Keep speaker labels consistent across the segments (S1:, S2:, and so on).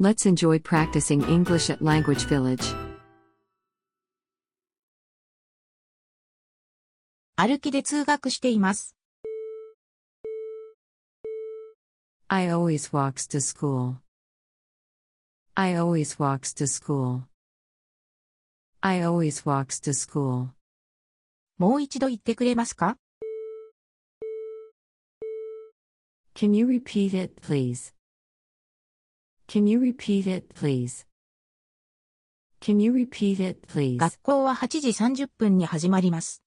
S1: Let's enjoy practicing English at Language Village.
S2: 歩きで通学しています。
S1: I always walks to school. I always walks to school. I always walks to school.
S2: もう一度言ってくれますか
S1: Can you repeat it, please? Can you repeat it, please? Can you repeat it, please?
S2: 学校は8時30分に始まります。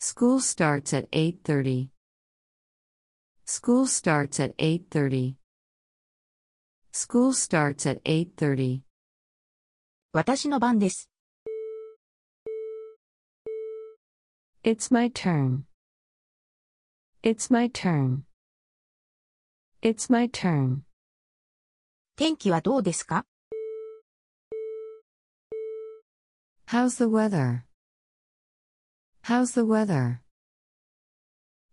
S1: School starts at 8:30. School starts at 8:30. School starts at 8:30.
S2: 私の番です。
S1: It's my turn. It's my turn. It's my turn.
S2: 天気はどうですか
S1: How's the weather? How's the weather?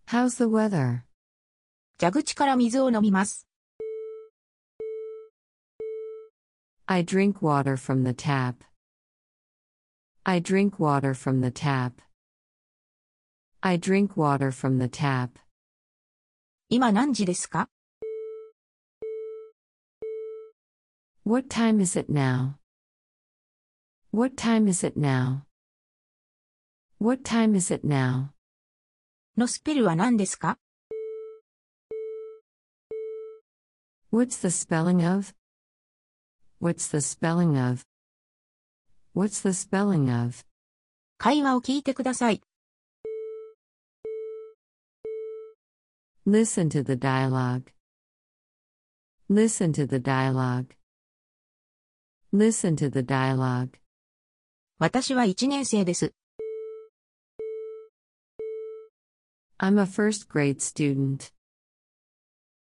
S1: How's the weather?
S2: 蛇口から水を飲みます。
S1: I drink water from the tap. I drink water from the tap. I drink water from the tap.
S2: 今何時ですか
S1: What time is it now? What time is it now? What time is it now?
S2: のスペルは何ですか
S1: What's the spelling of? What's the spelling of? What's the spelling of?
S2: 会話を聞いてください。
S1: Listen to the dialogue. Listen to the dialogue. Listen to the dialogue.
S2: 私は1年生です。
S1: I'm a first grade student.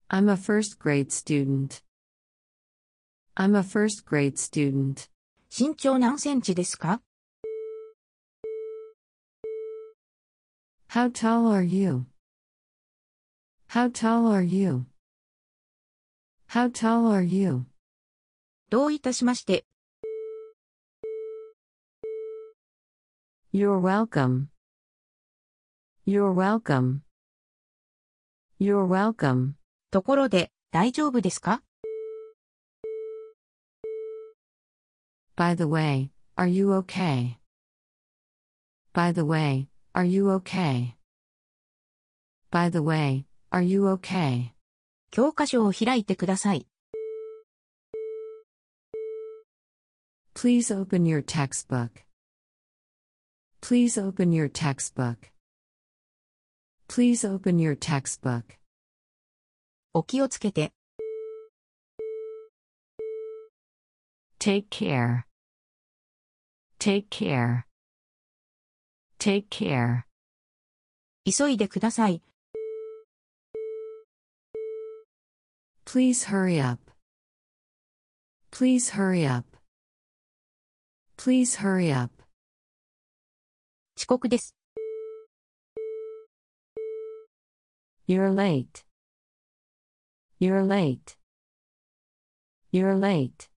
S1: I'm a first grade student. I'm a first grade student.
S2: 身長何センチですか
S1: How tall are you? How tall are you? How tall are you?
S2: どういたしまして、
S1: You're welcome. You're welcome. You're welcome.
S2: ところで、大丈夫ですか
S1: By the way, are you okay? By the way, are you okay? By the way, are you okay?
S2: 教科書を開いてください。
S1: Please open your textbook. Please open your textbook. Please open your textbook.
S2: お気をつけて、
S1: Take care. Take care. Take care.
S2: 急いでください。
S1: Please hurry up. Please hurry up. Please hurry up.
S2: 遅刻です。
S1: You're late. You're late. You're late.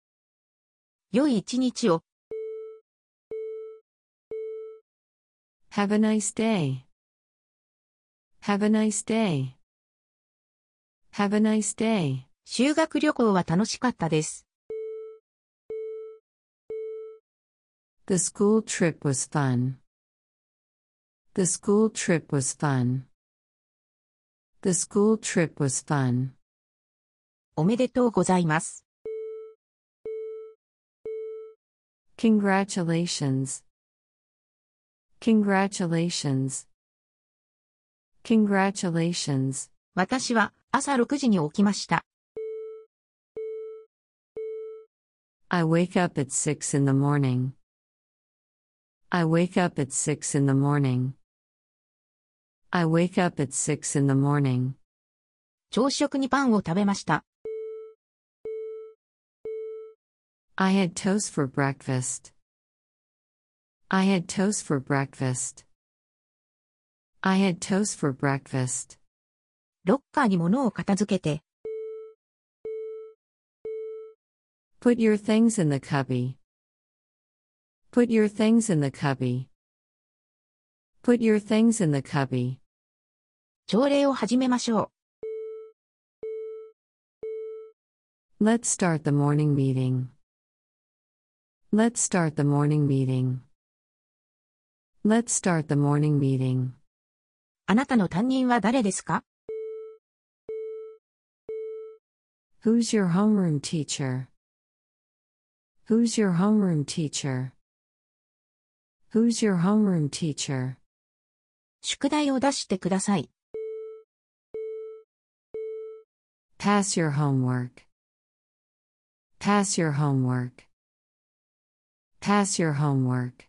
S2: 良い一日を。
S1: Have a nice day. Have a nice day. Have a nice day.
S2: 修学旅行は楽しかったです。
S1: The school trip was fun. The school trip was fun. The school trip was fun.
S2: おめでとうございます。
S1: Congratulations. Congratulations. Congratulations.
S2: 私は朝6時に起きました。
S1: I wake up at 6 in the morning. I wake up at 6 in the morning. I wake up at 6 in the morning.
S2: 朝食にパンを食べました。
S1: I had toast for breakfast. I had toast for breakfast. I had toast for breakfast.
S2: ロッカーに物を片付けて、
S1: Put your things in the cubby. Put your things in the cubby. Put your things in the cubby.
S2: 朝礼を始めましょ
S1: Let's start the morning meeting. Let's start the morning meeting. Let's start the morning meeting.
S2: う。あなたの担任は誰ですか
S1: Who's your homeroom teacher? Who's your homeroom teacher? Who's your homeroom teacher?
S2: 宿題を出してください。
S1: Pass your homework. Pass your homework. Pass your homework.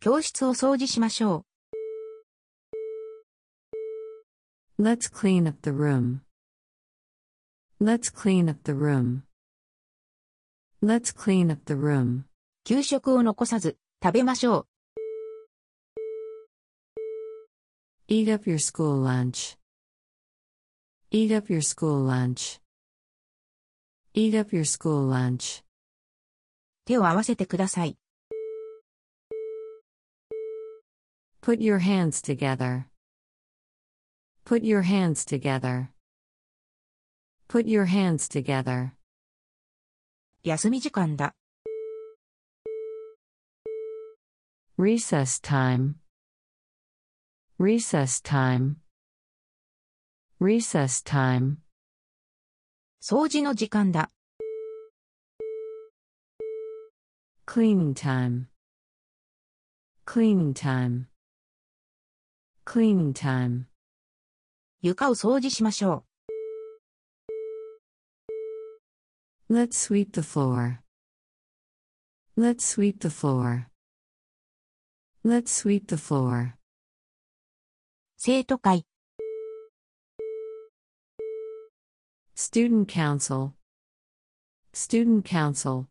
S2: 教室を掃除しましょ
S1: Let's clean up the room. Let's clean up the room. Let's clean up the room.
S2: う。給食を残さず、 食べましょう。
S1: Eat up your school lunch. Eat up your school lunch. Eat up your school lunch.
S2: 手を合わせてください。
S1: Put your hands together. Put your hands together. Put your hands together.
S2: 休み時間だ。
S1: Recess time. Recess time. Recess time.
S2: 掃除の時間だ。
S1: Cleaning time. Cleaning time. Cleaning time.
S2: 床を掃除しましょ
S1: Let's sweep the floor. Let's sweep the floor. Let's sweep the floor.
S2: う。生徒会、
S1: Student council. Student council.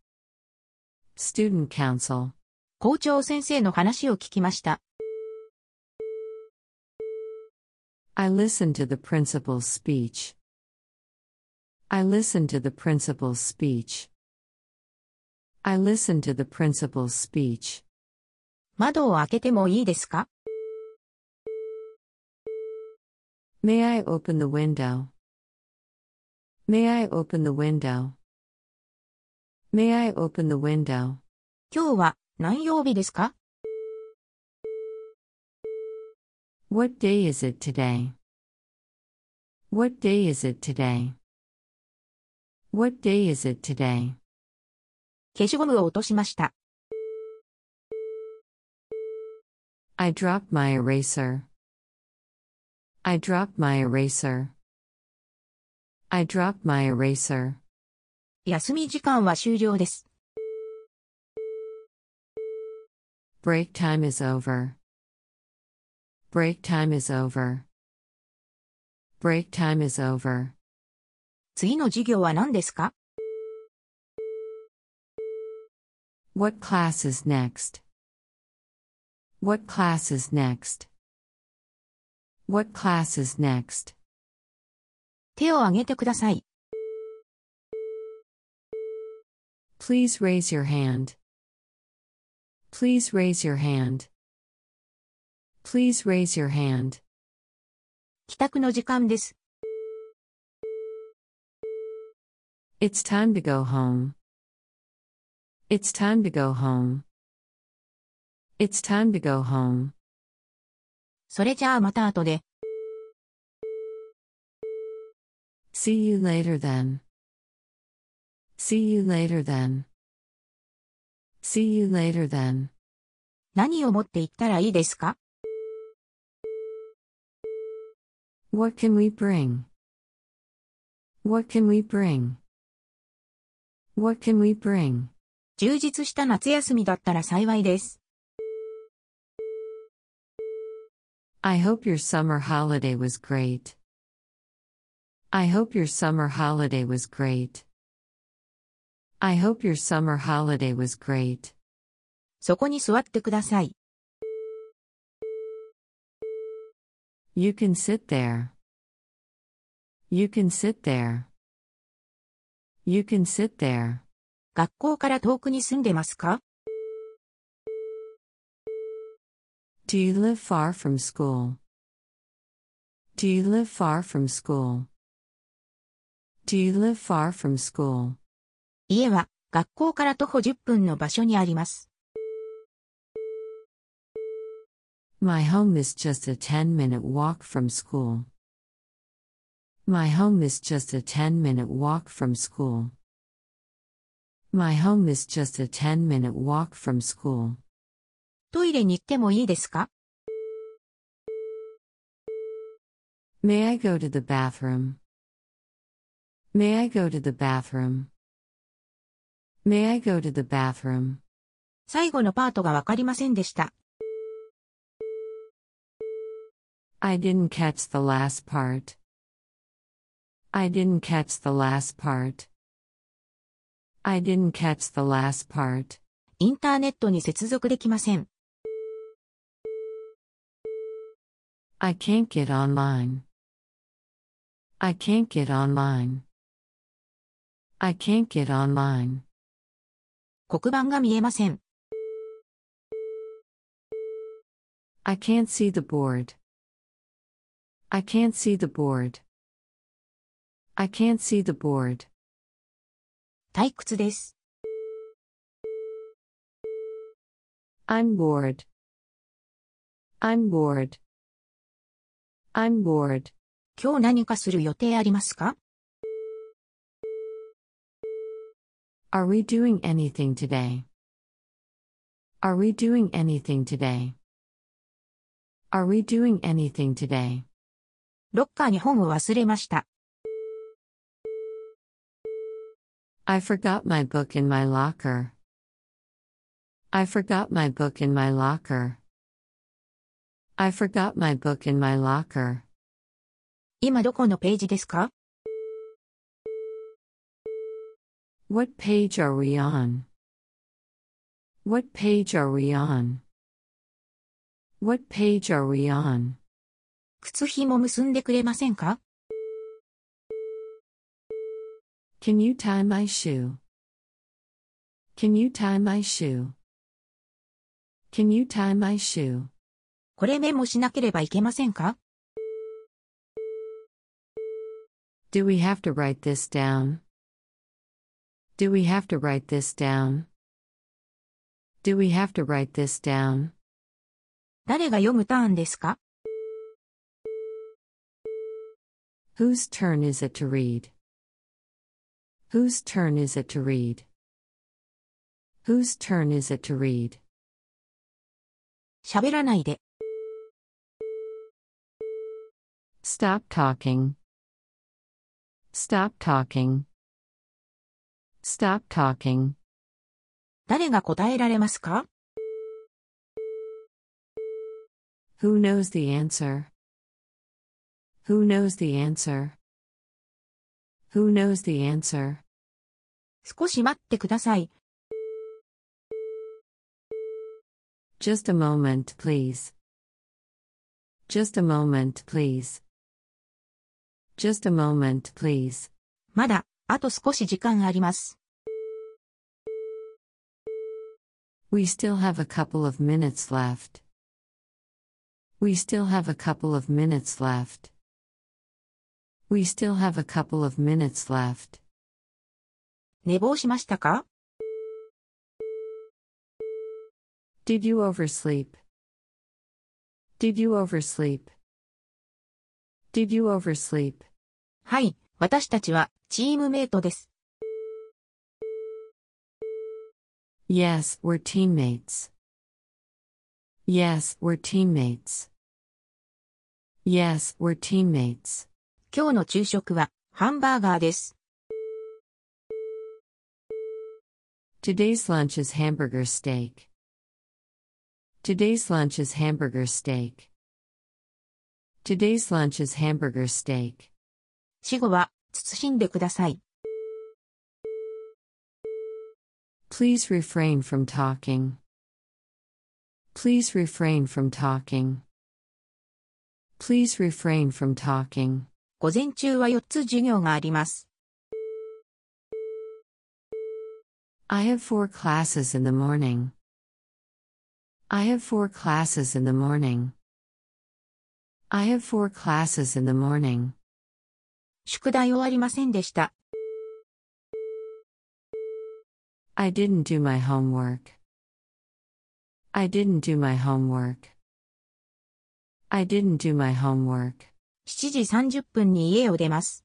S1: Student council.
S2: 校長先生の話を聞きました。
S1: I listened to the principal's speech. I listened to the principal's speech. I listened to the principal's speech.
S2: 窓を開けてもいいですか
S1: May I open the window? May I open the window? May I open the window?
S2: 今日は何曜日ですか
S1: What day is it today? What day is it today? What day is it today?
S2: 消しゴムを落としました。
S1: I dropped my eraser. I dropped my eraser. I dropped my eraser.
S2: 休み時間は終了です。
S1: Break time is over. Break time is over. Break time is over.
S2: 次の授業は何ですか
S1: What class is next? What class is next? What class is next?
S2: 手を挙げてください。
S1: Please raise your hand. Please raise your hand. Please raise your hand.
S2: 帰宅の時間です。
S1: It's time to go home. It's time to go home. It's time to go home.
S2: それじゃあまた後で。
S1: See you later then. See you later then. See you later then.
S2: 何を持って行ったらいいですか
S1: What can we bring? What can we bring? What can we bring?
S2: 充実した夏休みだったら幸いです。
S1: I hope your summer holiday was great. I hope your summer holiday was great. I hope your summer holiday was great.
S2: そこに座ってください。
S1: You can sit there. You can sit there. You can sit there.
S2: 学校から遠くに住んでますか
S1: Do you live far from school? Do you live far from school? Do you live far from school?
S2: 家は学校から徒歩10分の場所にあります。
S1: My home is just a 10 minute walk from school. My home is just a 10 minute walk from school. My home is just a 10 minute walk from school.
S2: トイレに行ってもいいですか
S1: May I go to the bathroom? May I go to the bathroom? May I go to the bathroom?
S2: 最後のパートがわかりませんでした。
S1: I didn't catch the last part. I didn't catch the last part. I didn't catch the last part.
S2: インターネットに接続できません。
S1: I can't get online. I can't get online. I can't get online.
S2: 黒板が見えません。
S1: I can't see the board. I can't see the board. I can't see the board.
S2: 退屈です。
S1: I'm bored. I'm bored. I'm bored.
S2: 今日何かする予定ありますか
S1: Are we doing anything today? Are we doing anything today? Are we doing anything today?
S2: ロッカーに本を忘れました。
S1: I forgot my book in my locker. I forgot my book in my locker. I forgot my book in my locker.
S2: 今どこのページですか
S1: What page are we on? What page are we on? What page are we on?
S2: 靴紐結んでくれませんか
S1: Can you tie my shoe? Can you tie my shoe? Can you tie my shoe?
S2: これメモしなければいけませんか
S1: Do we have to write this down? Do we have to write this down? Do we have to write this down?
S2: 誰が読むターンですか
S1: Whose turn is it to read? Whose turn is it to read? Whose turn is it to read?
S2: 喋らないで。
S1: Stop talking. Stop talking. Stop talking.
S2: 誰が答えられますか
S1: Who knows the answer? Who knows the answer? Who knows the answer?
S2: 少し待ってください。
S1: Just a moment, please. Just a moment, please. Just a moment, please.
S2: まだ、あと少し時間あります。
S1: We still have a couple of minutes left. We still have a couple of minutes left. We still have a couple of minutes left.
S2: 寝坊しましたか
S1: Did you oversleep? Did you oversleep? Did you oversleep?
S2: はい、私たちはチームメイトです。
S1: Yes, we're teammates. Yes, we're teammates. Yes, we're teammates.
S2: 今日の昼食はハンバーガーです。
S1: Today's lunch is hamburger steak. Today's lunch is hamburger steak. Today's lunch is hamburger steak.
S2: 死後は慎んでください。
S1: Please refrain from talking. Please refrain from talking. Please refrain from talking.
S2: 午前中は4つ授業があります。
S1: I have four classes in the morning. I have four classes in the morning. I have four classes in the morning.
S2: 宿題終わりませんでした。
S1: I didn't do my homework. I didn't do my homework. I didn't do my homework.
S2: 7時30分に家を出ます。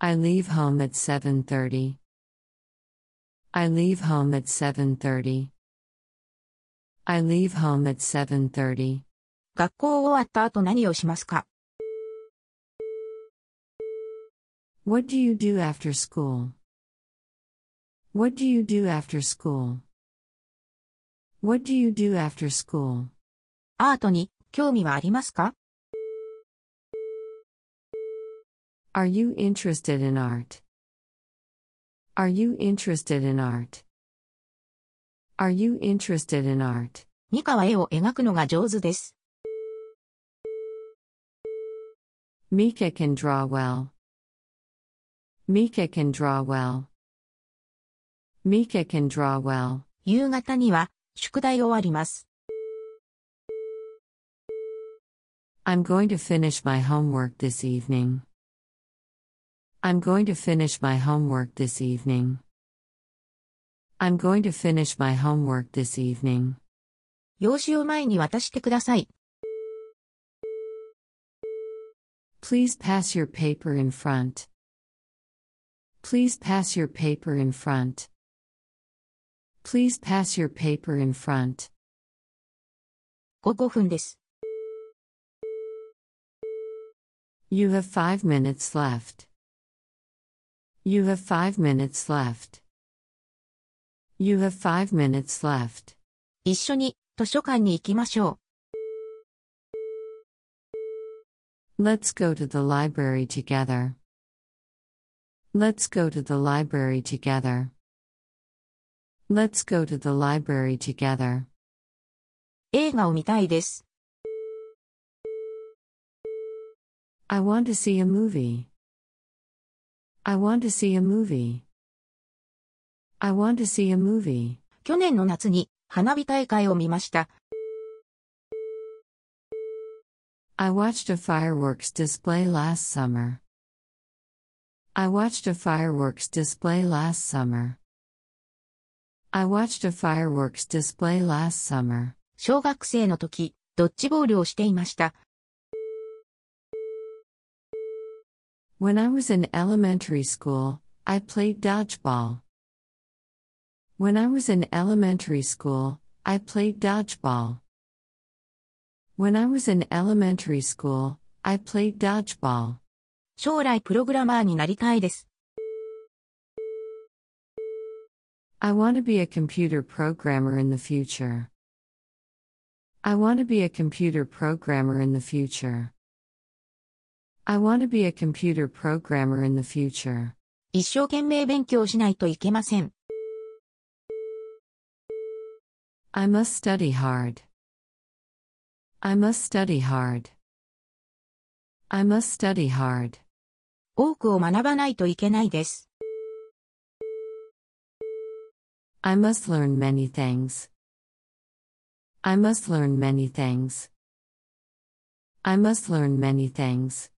S1: I leave home at 7:30. I leave home at 7:30. I leave home at 7:30.
S2: 学校終わった後何をしますか
S1: What do you do after school? What do you do after school? What do you do after school?
S2: アートに興味はありますか
S1: Are you interested in art? Are you interested in art? Are you interested in art?
S2: ミカは絵を描くのが上手です。
S1: Mika can draw well. Mika can draw well. Mika can draw well.
S2: 夕方には宿題終わります。
S1: I'm going to finish my homework this evening. I'm going to finish my homework this evening. I'm going to finish my homework this evening.
S2: 用紙を前に渡してください。
S1: Please pass your paper in front. Please pass your paper in front. Please pass your paper in front.
S2: 5、5分です。
S1: You have five minutes left. You have five minutes left. You have five minutes left.
S2: 一緒に図書館に行きましょ
S1: Let's go to the library together. Let's go to the library together. Let's go to the library together.
S2: う。映画を見たいです。
S1: I want to see a movie. I want to see a movie. I want to see a movie.
S2: 去年の夏に花火大会を見ました。
S1: I watched a fireworks display last summer. I watched a fireworks display last summer. I watched a fireworks display last summer.
S2: 小学生の時、ドッジボールをしていました。
S1: When I was in elementary school, I played dodgeball. When I was in elementary school, I played dodgeball. When I was in elementary school, I played dodgeball.
S2: 将来プログラマーになりたいです。
S1: I want to be a computer programmer in the future. I want to be a computer programmer in the future. I want to be a computer programmer in the future.
S2: 一生懸命勉強しないといけません。
S1: I must study hard. I must study hard. I must study hard.
S2: 多くを学ばないといけないです。
S1: I must learn many things. I must learn many things. I must learn many things.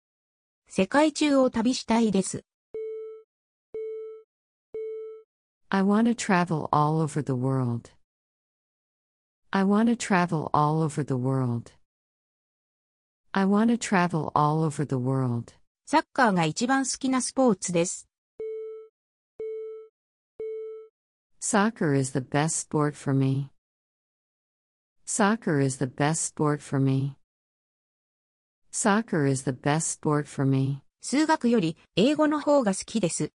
S2: 世界中を旅したいです。
S1: I want to travel all over the world. I want to travel all over the world. I want to travel all over the world.
S2: サッカーが一番好きなスポーツです。
S1: Soccer is the best sport for me. Soccer is the best sport for me. Soccer is the best sport for me.
S2: 数学より英語の方が好きです。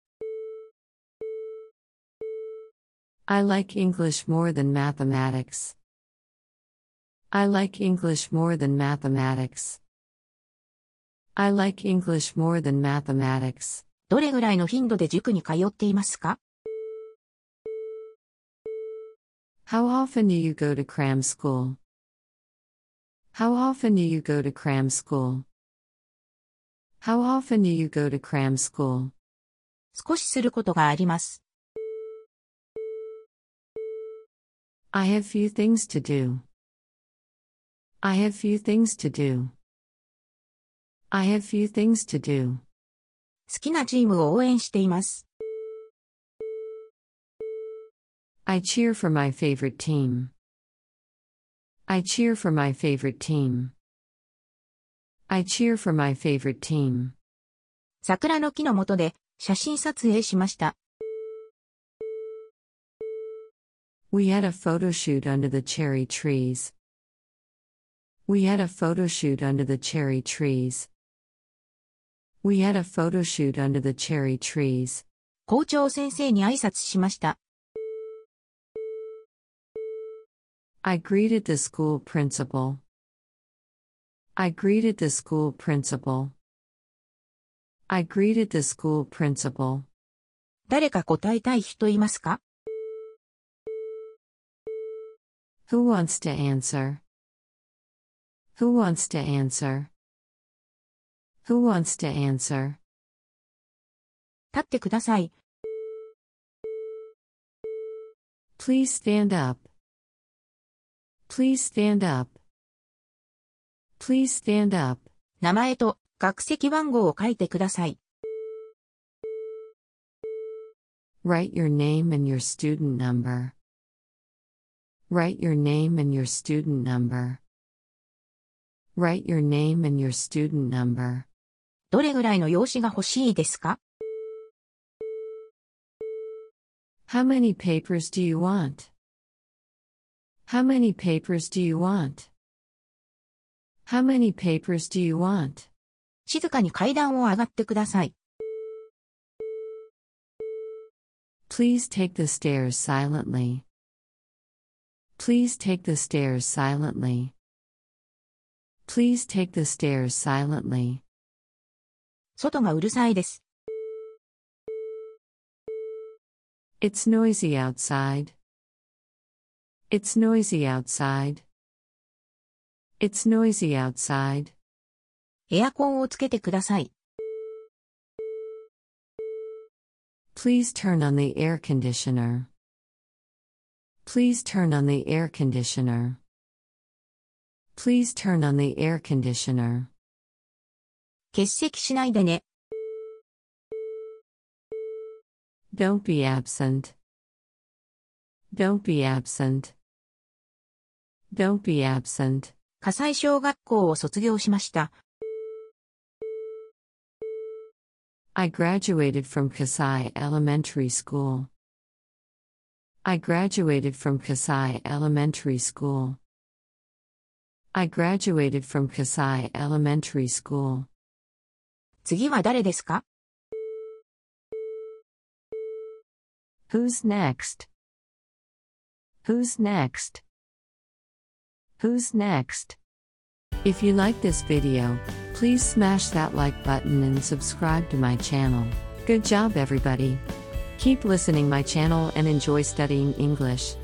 S1: I like English more than mathematics. I like English more than mathematics. I like English more than mathematics.
S2: どれぐらいの頻度で塾に通っていますか
S1: How often do you go to cram school? How often do you go to cram school? How often do you go to cram school?
S2: 少しすることがあります。
S1: I have few things to do. I have few things to do. I have few things to do.
S2: 好きなチームを応援しています。
S1: I cheer for my favorite team. I cheer for my favorite team. I cheer for my favorite team.
S2: 桜の木の下で写真撮影しました。
S1: We had a photo shoot under the cherry trees. We had a photo shoot under the cherry trees. We had a photo shoot under the cherry trees.
S2: 校長先生に挨拶しました。
S1: I greeted the school principal. I greeted the school principal. I greeted the school principal.
S2: 誰か答えたい人いますか
S1: Who wants to answer? Who wants to answer? Who wants to answer?
S2: 立ってください。
S1: Please stand up. Please stand up. Please stand up.
S2: 名前と学籍番号を書いてください。
S1: Write your name and your student number. Write your name and your student number. Write your name and your student number.
S2: どれぐらいの用紙が欲しいですか
S1: How many papers do you want? How many papers do you want? How many papers do you want?
S2: 静かに階段を上がってください。
S1: Please take the stairs silently. Please take the stairs silently. Please take the stairs silently.
S2: 外がうるさいです。
S1: It's noisy outside. It's noisy outside. It's noisy outside.
S2: エアコンをつけてください。
S1: Please turn on the air conditioner. Please turn on the air conditioner. Please turn on the air conditioner.
S2: 欠席しないでね。
S1: Don't be absent. Don't be absent. Don't be absent.
S2: 火災小学校を卒業しました。
S1: I graduated from Kasai Elementary School. I graduated from Kasai Elementary School. I graduated from Kasai Elementary School.
S2: 次は誰ですか
S1: Who's next? Who's next? Who's next? If you like this video, please smash that like button and subscribe to my channel. Good job everybody. Keep listening my channel and enjoy studying English.